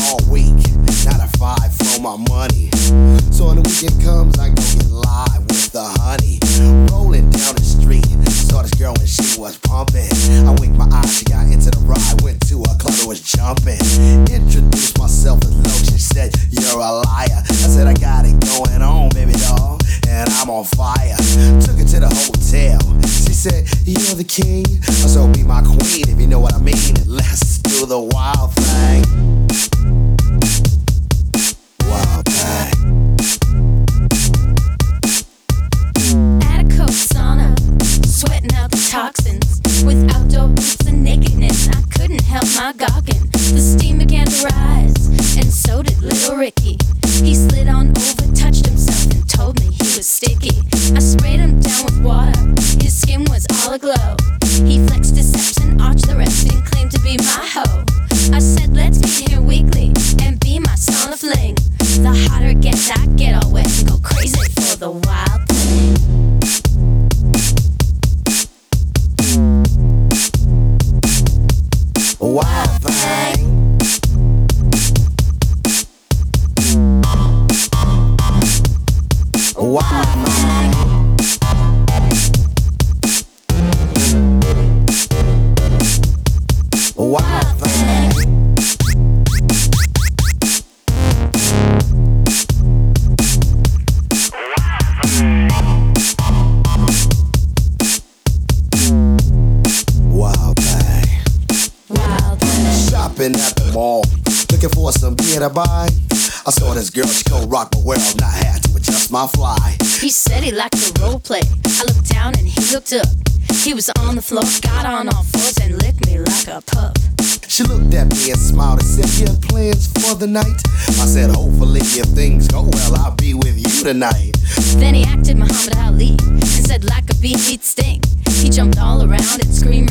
all week. Not a five for my money. So when the weekend comes, I go get live with the honey. Rolling down the street, saw this girl and she was pumping. I winked my eyes, she got into the ride, went to a club that was jumping. Introduced myself as low, she said, You're a liar. I said, I got it going on, baby doll, and I'm on fire. Took her to the hotel. She said, You're the king, so be my queen if you know what I mean. Let's do the wild toxins. With outdoor boots and nakedness, I couldn't help my gawking. The steam began to rise, and so did little Ricky. He slid on over, touched himself, and told me he was sticky. I sprayed him down with water, his skin was all aglow. He flexed deception, arched the rest, and claimed to be my hoe. I said, let's meet here weekly and be my sauna fling. The hotter it gets, I get all wet and go crazy for the wild thing. Wild Shopping at the mall, looking for some gear to buy. I saw this girl, she gon' rock my world, and I had to adjust my fly. He said he liked the role play. I looked down and he looked up. He was on the floor, got on all fours and licked me like a pup. She looked at me and smiled and said, You have plans for the night? I said, Hopefully, if things go well, I'll be with you tonight. Then he acted Muhammad Ali and said like a bee he'd sting. He jumped all around and screamed